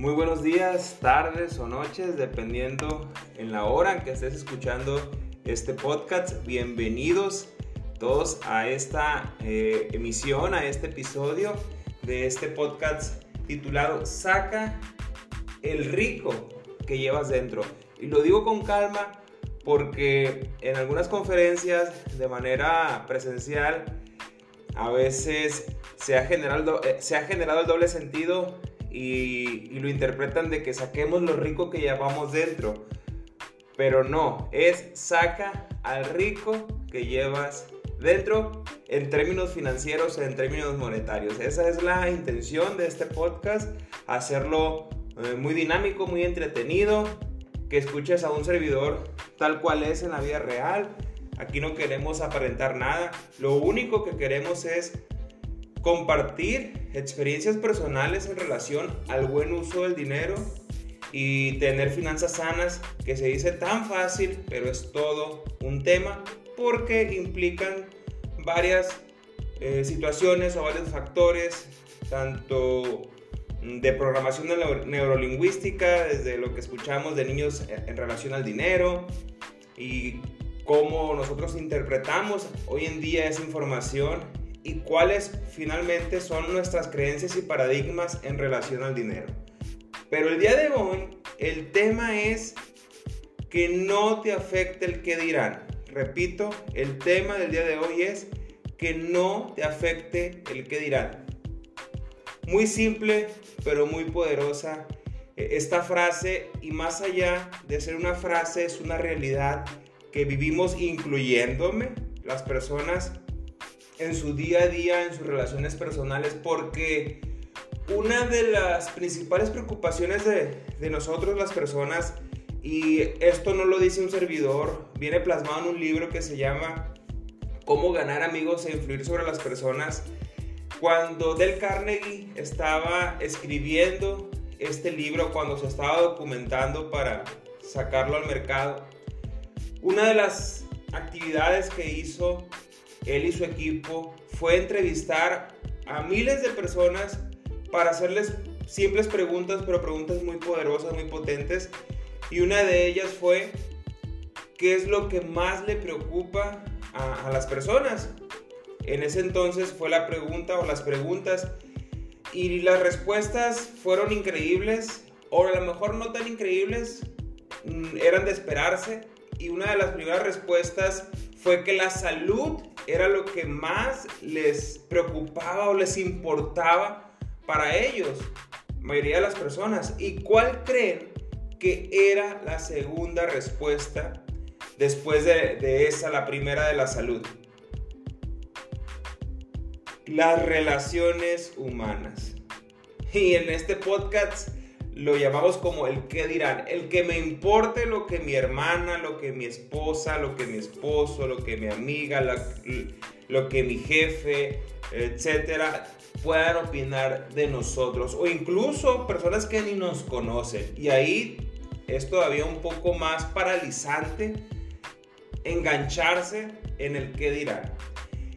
Muy buenos días, tardes o noches, dependiendo en la hora en que estés escuchando este podcast. Bienvenidos todos a esta eh, emisión, a este episodio de este podcast titulado Saca el rico que llevas dentro. Y lo digo con calma porque en algunas conferencias de manera presencial a veces se ha generado, eh, se ha generado el doble sentido y, lo interpretan de que saquemos lo rico que llevamos dentro. Pero no, es saca al rico que llevas dentro en términos financieros, en términos monetarios. Esa es la intención de este podcast, hacerlo eh, muy dinámico, muy entretenido, que escuches a un servidor tal cual es en la vida real. Aquí no queremos aparentar nada, lo único que queremos es compartir experiencias personales en relación al buen uso del dinero y tener finanzas sanas, que se dice tan fácil, pero es todo un tema porque implican varias eh, situaciones o varios factores, tanto de programación neurolingüística, desde lo que escuchamos de niños en relación al dinero y cómo nosotros interpretamos hoy en día esa información y cuáles finalmente son nuestras creencias y paradigmas en relación al dinero. Pero el día de hoy el tema es que no te afecte el que dirán. Repito, el tema del día de hoy es que no te afecte el que dirán. Muy simple, pero muy poderosa e, esta frase y más allá de ser una frase es una realidad que vivimos incluyéndome las personas en su día a día, en sus relaciones personales, porque una de las principales preocupaciones de, de, nosotros las personas, y esto no lo dice un servidor, viene plasmado en un libro que se llama Cómo ganar amigos e influir sobre las personas. Cuando Del Carnegie estaba escribiendo este libro, cuando se estaba documentando para sacarlo al mercado, una de las actividades que hizo él y su equipo fue entrevistar a miles de personas para hacerles simples preguntas, pero preguntas muy poderosas, muy potentes. Y una de ellas fue, ¿qué es lo que más le preocupa a, las personas? En ese entonces fue la pregunta o las preguntas y las respuestas fueron increíbles o a lo mejor no tan increíbles, mm, eran de esperarse. Y una de las primeras respuestas fue que la salud era lo que más les preocupaba o les importaba para ellos, mayoría de las personas. ¿Y cuál creen que era la segunda respuesta después de, de esa, la primera de la salud? Las relaciones humanas. Y en este podcast lo llamamos como el que dirán, el que me importe lo que mi hermana, lo que mi esposa, lo que mi esposo, lo que mi amiga, lo que mi jefe, etcétera, puedan opinar de nosotros o incluso personas que ni nos conocen. Y ahí es todavía un poco más paralizante engancharse en el que dirán.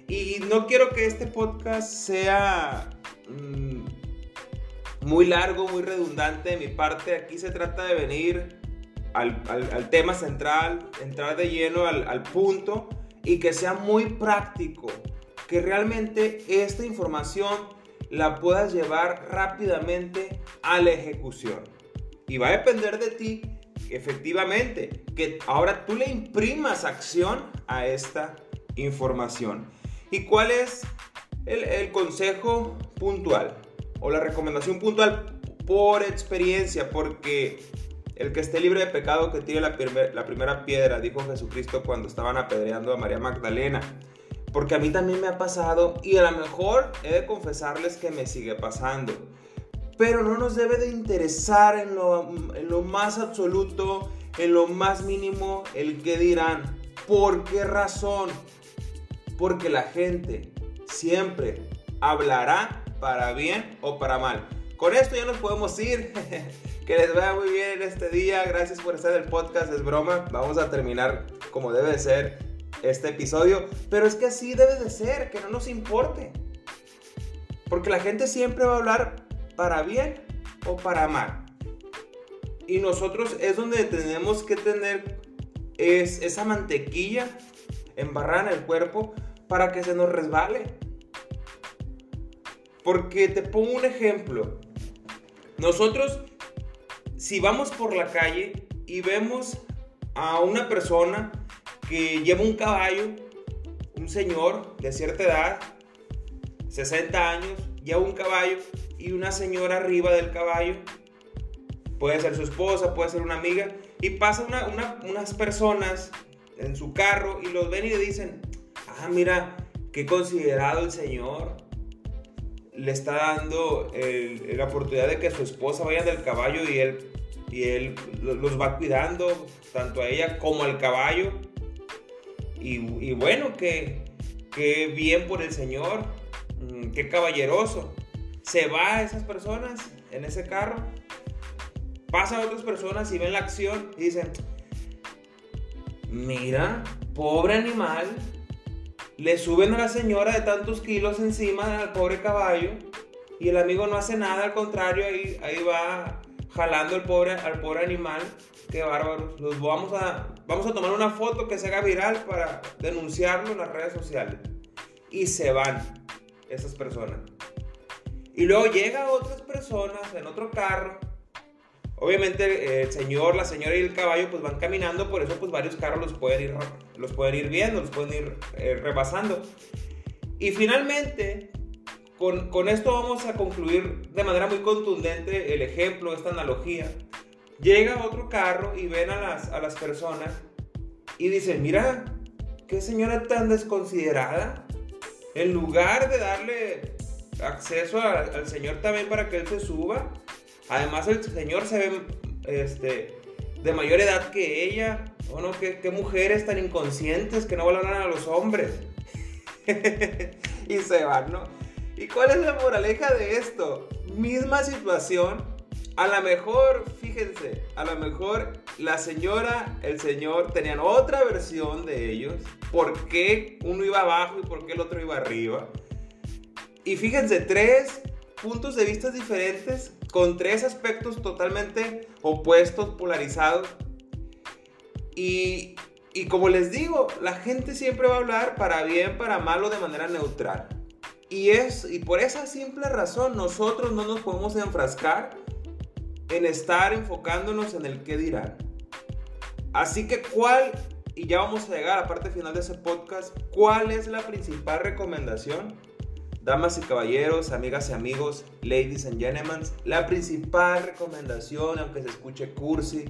Y no quiero que este podcast sea mm, muy largo, muy redundante de mi parte. Aquí se trata de venir al, tema central, entrar de lleno al, al punto y que sea muy práctico. Que realmente esta información la puedas llevar rápidamente a la ejecución. Y va a depender de ti, efectivamente, que ahora tú le imprimas acción a esta información. ¿Y cuál es el, el consejo puntual? O la recomendación puntual por experiencia, porque el que esté libre de pecado que tire la, primera piedra, dijo Jesucristo cuando estaban apedreando a María Magdalena. Porque a mí también me ha pasado y a lo mejor he de confesarles que me sigue pasando. Pero no nos debe de interesar en lo más absoluto, en lo más mínimo, el que dirán. ¿Por qué razón? Porque la gente siempre hablará para bien o para mal. Con esto ya nos podemos ir. que les vaya muy bien este día. Gracias por estar en el podcast. Es broma. Vamos a terminar como debe ser este episodio. Pero es que así debe de ser. Que no nos importe. Porque la gente siempre va a hablar para bien o para mal. Y nosotros es donde tenemos que tener es, esa mantequilla embarrada en el cuerpo para que se nos resbale. Porque te pongo un ejemplo. Nosotros, si vamos por la calle y vemos a una persona que lleva un caballo, un señor de cierta edad, 60 años, lleva un caballo y una señora arriba del caballo, puede ser su esposa, puede ser una amiga, y pasa unas personas en su carro y los ven y le dicen, ah, mira, qué considerado el señor, le está dando la oportunidad de que su esposa vaya del caballo y él, y él los va cuidando, tanto a ella como al caballo. Y, bueno, que, bien por el Señor, mm, qué caballeroso. Se va a esas personas en ese carro, pasan otras personas y ven la acción y dicen, mira, pobre animal, le suben a la señora de tantos kilos encima al pobre caballo y el amigo no hace nada, al contrario, ahí, ahí va jalando al pobre, al pobre animal. Qué bárbaros. Los vamos a, vamos a tomar una foto que se haga viral para denunciarlo en las redes sociales. Y se van esas personas. Y luego llega otras personas en otro carro. Obviamente el señor, la señora y el caballo pues van caminando, por eso pues varios carros los pueden ir, los pueden ir viendo, los pueden ir eh, rebasando. Y finalmente con, esto vamos a concluir de manera muy contundente el ejemplo, esta analogía. Llega otro carro y ven a las, a las personas y dicen, mira, qué señora tan desconsiderada. En lugar de darle acceso al señor también para que él se suba, además el señor se ve este, de mayor edad que ella. ¿O no? ¿Qué, qué mujeres tan inconscientes que no valoran a los hombres. y se van, ¿no? ¿Y cuál es la moraleja de esto? Misma situación. A lo mejor, fíjense, a lo mejor la señora, el señor tenían otra versión de ellos. ¿Por qué uno iba abajo y por qué el otro iba arriba? Y fíjense, tres puntos de vista diferentes con tres aspectos totalmente opuestos, polarizados. Y, y como les digo, la gente siempre va a hablar para bien, para mal o de manera neutral. Y, es, y por esa simple razón nosotros no nos podemos enfrascar en estar enfocándonos en el qué dirán. Así que cuál, y ya vamos a llegar a la parte final de ese podcast, cuál es la principal recomendación? Damas y caballeros, amigas y amigos, ladies and gentlemen, la principal recomendación, aunque se escuche cursi,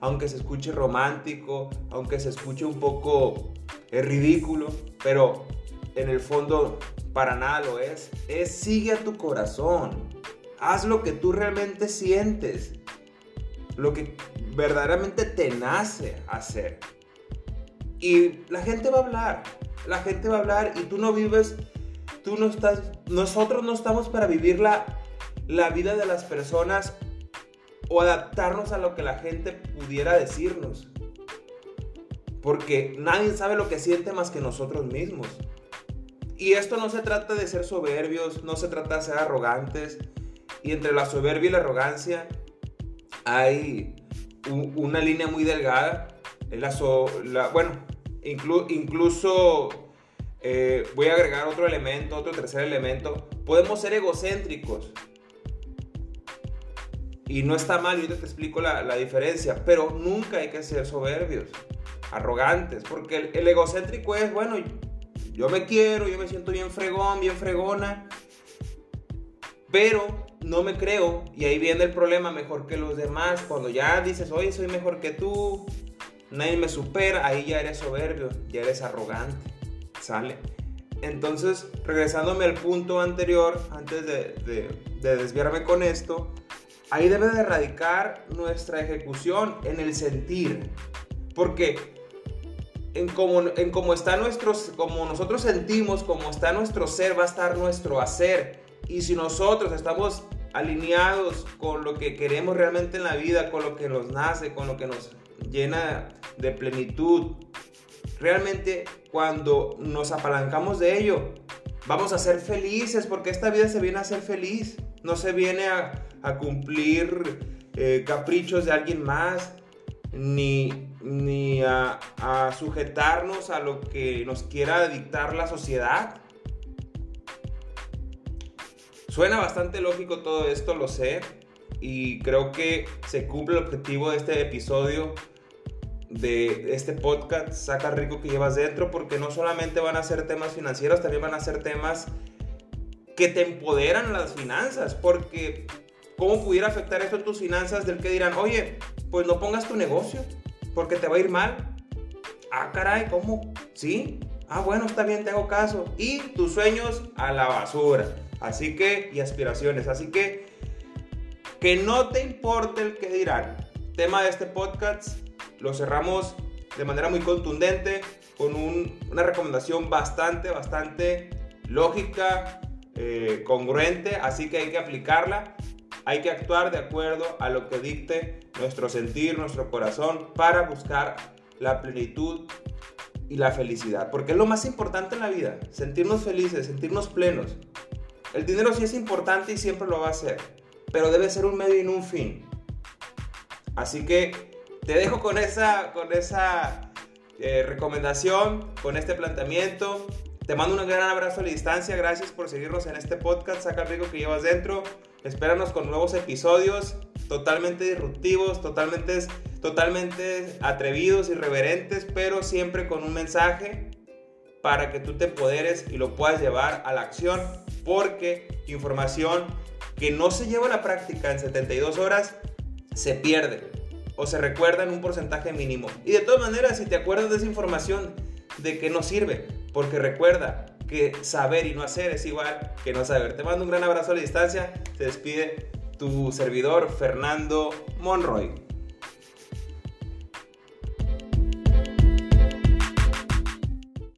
aunque se escuche romántico, aunque se escuche un poco eh, ridículo, pero en el fondo para nada lo es, es sigue a tu corazón. Haz lo que tú realmente sientes, lo que verdaderamente te nace hacer. Y la gente va a hablar, la gente va a hablar y tú no vives, tú no estás, nosotros no estamos para vivir la, vida de las personas o adaptarnos a lo que la gente pudiera decirnos. Porque nadie sabe lo que siente más que nosotros mismos. Y esto no se trata de ser soberbios, no se trata de ser arrogantes. Y entre la soberbia y la arrogancia hay una línea muy delgada. La, bueno, incluso eh, voy a agregar otro elemento, otro tercer elemento. Podemos ser egocéntricos. Y no está mal, yo te explico la, diferencia. Pero nunca hay que ser soberbios, arrogantes. Porque el, el egocéntrico es, bueno, yo me quiero, yo me siento bien fregón, bien fregona, pero no me creo y ahí viene el problema mejor que los demás. Cuando ya dices, oye, soy mejor que tú, nadie me supera, ahí ya eres soberbio, ya eres arrogante, ¿sale? Entonces, regresándome al punto anterior, antes de, de desviarme con esto, ahí debe de radicar nuestra ejecución en el sentir. Porque en cómo, en cómo está nuestros, como nosotros sentimos, como está nuestro ser, va a estar nuestro hacer. Y si nosotros estamos alineados con lo que queremos realmente en la vida, con lo que nos nace, con lo que nos llena de plenitud, realmente cuando nos apalancamos de ello, vamos a ser felices, porque esta vida se viene a ser feliz, no se viene a, cumplir eh, caprichos de alguien más, ni, ni a sujetarnos a lo que nos quiera dictar la sociedad. Suena bastante lógico todo esto, lo sé, y creo que se cumple el objetivo de este episodio de este podcast Saca Rico que llevas dentro, porque no solamente van a ser temas financieros, también van a ser temas que te empoderan las finanzas, porque ¿cómo pudiera afectar esto a tus finanzas del que dirán, oye, pues no pongas tu negocio, porque te va a ir mal? Ah, caray, ¿cómo? ¿Sí? Ah, bueno, está bien, tengo caso. Y tus sueños a la basura. Así que, y aspiraciones. Así que, que no te importe el que dirán. Tema de este podcast, lo cerramos de manera muy contundente, con una recomendación bastante, bastante lógica, eh, congruente, así que hay que aplicarla. Hay que actuar de acuerdo a lo que dicte nuestro sentir, nuestro corazón, para buscar la plenitud y la felicidad. Porque es lo más importante en la vida, sentirnos felices, sentirnos plenos. El dinero sí es importante y siempre lo va a ser, pero debe ser un medio y no un fin. Así que te dejo con esa, con esa eh, recomendación, con este planteamiento. Te mando un gran abrazo a la distancia. Gracias por seguirnos en este podcast. Saca el rico que llevas dentro. Espéranos con nuevos episodios totalmente disruptivos, totalmente, totalmente atrevidos, irreverentes, pero siempre con un mensaje para que tú te empoderes y lo puedas llevar a la acción, porque información que no se lleva a la práctica en 72 horas se pierde o se recuerda en un porcentaje mínimo. Y de todas maneras, si te acuerdas de esa información, de que no sirve, porque recuerda que saber y no hacer es igual que no saber. Te mando un gran abrazo a la distancia. Se despide tu servidor Fernando Monroy.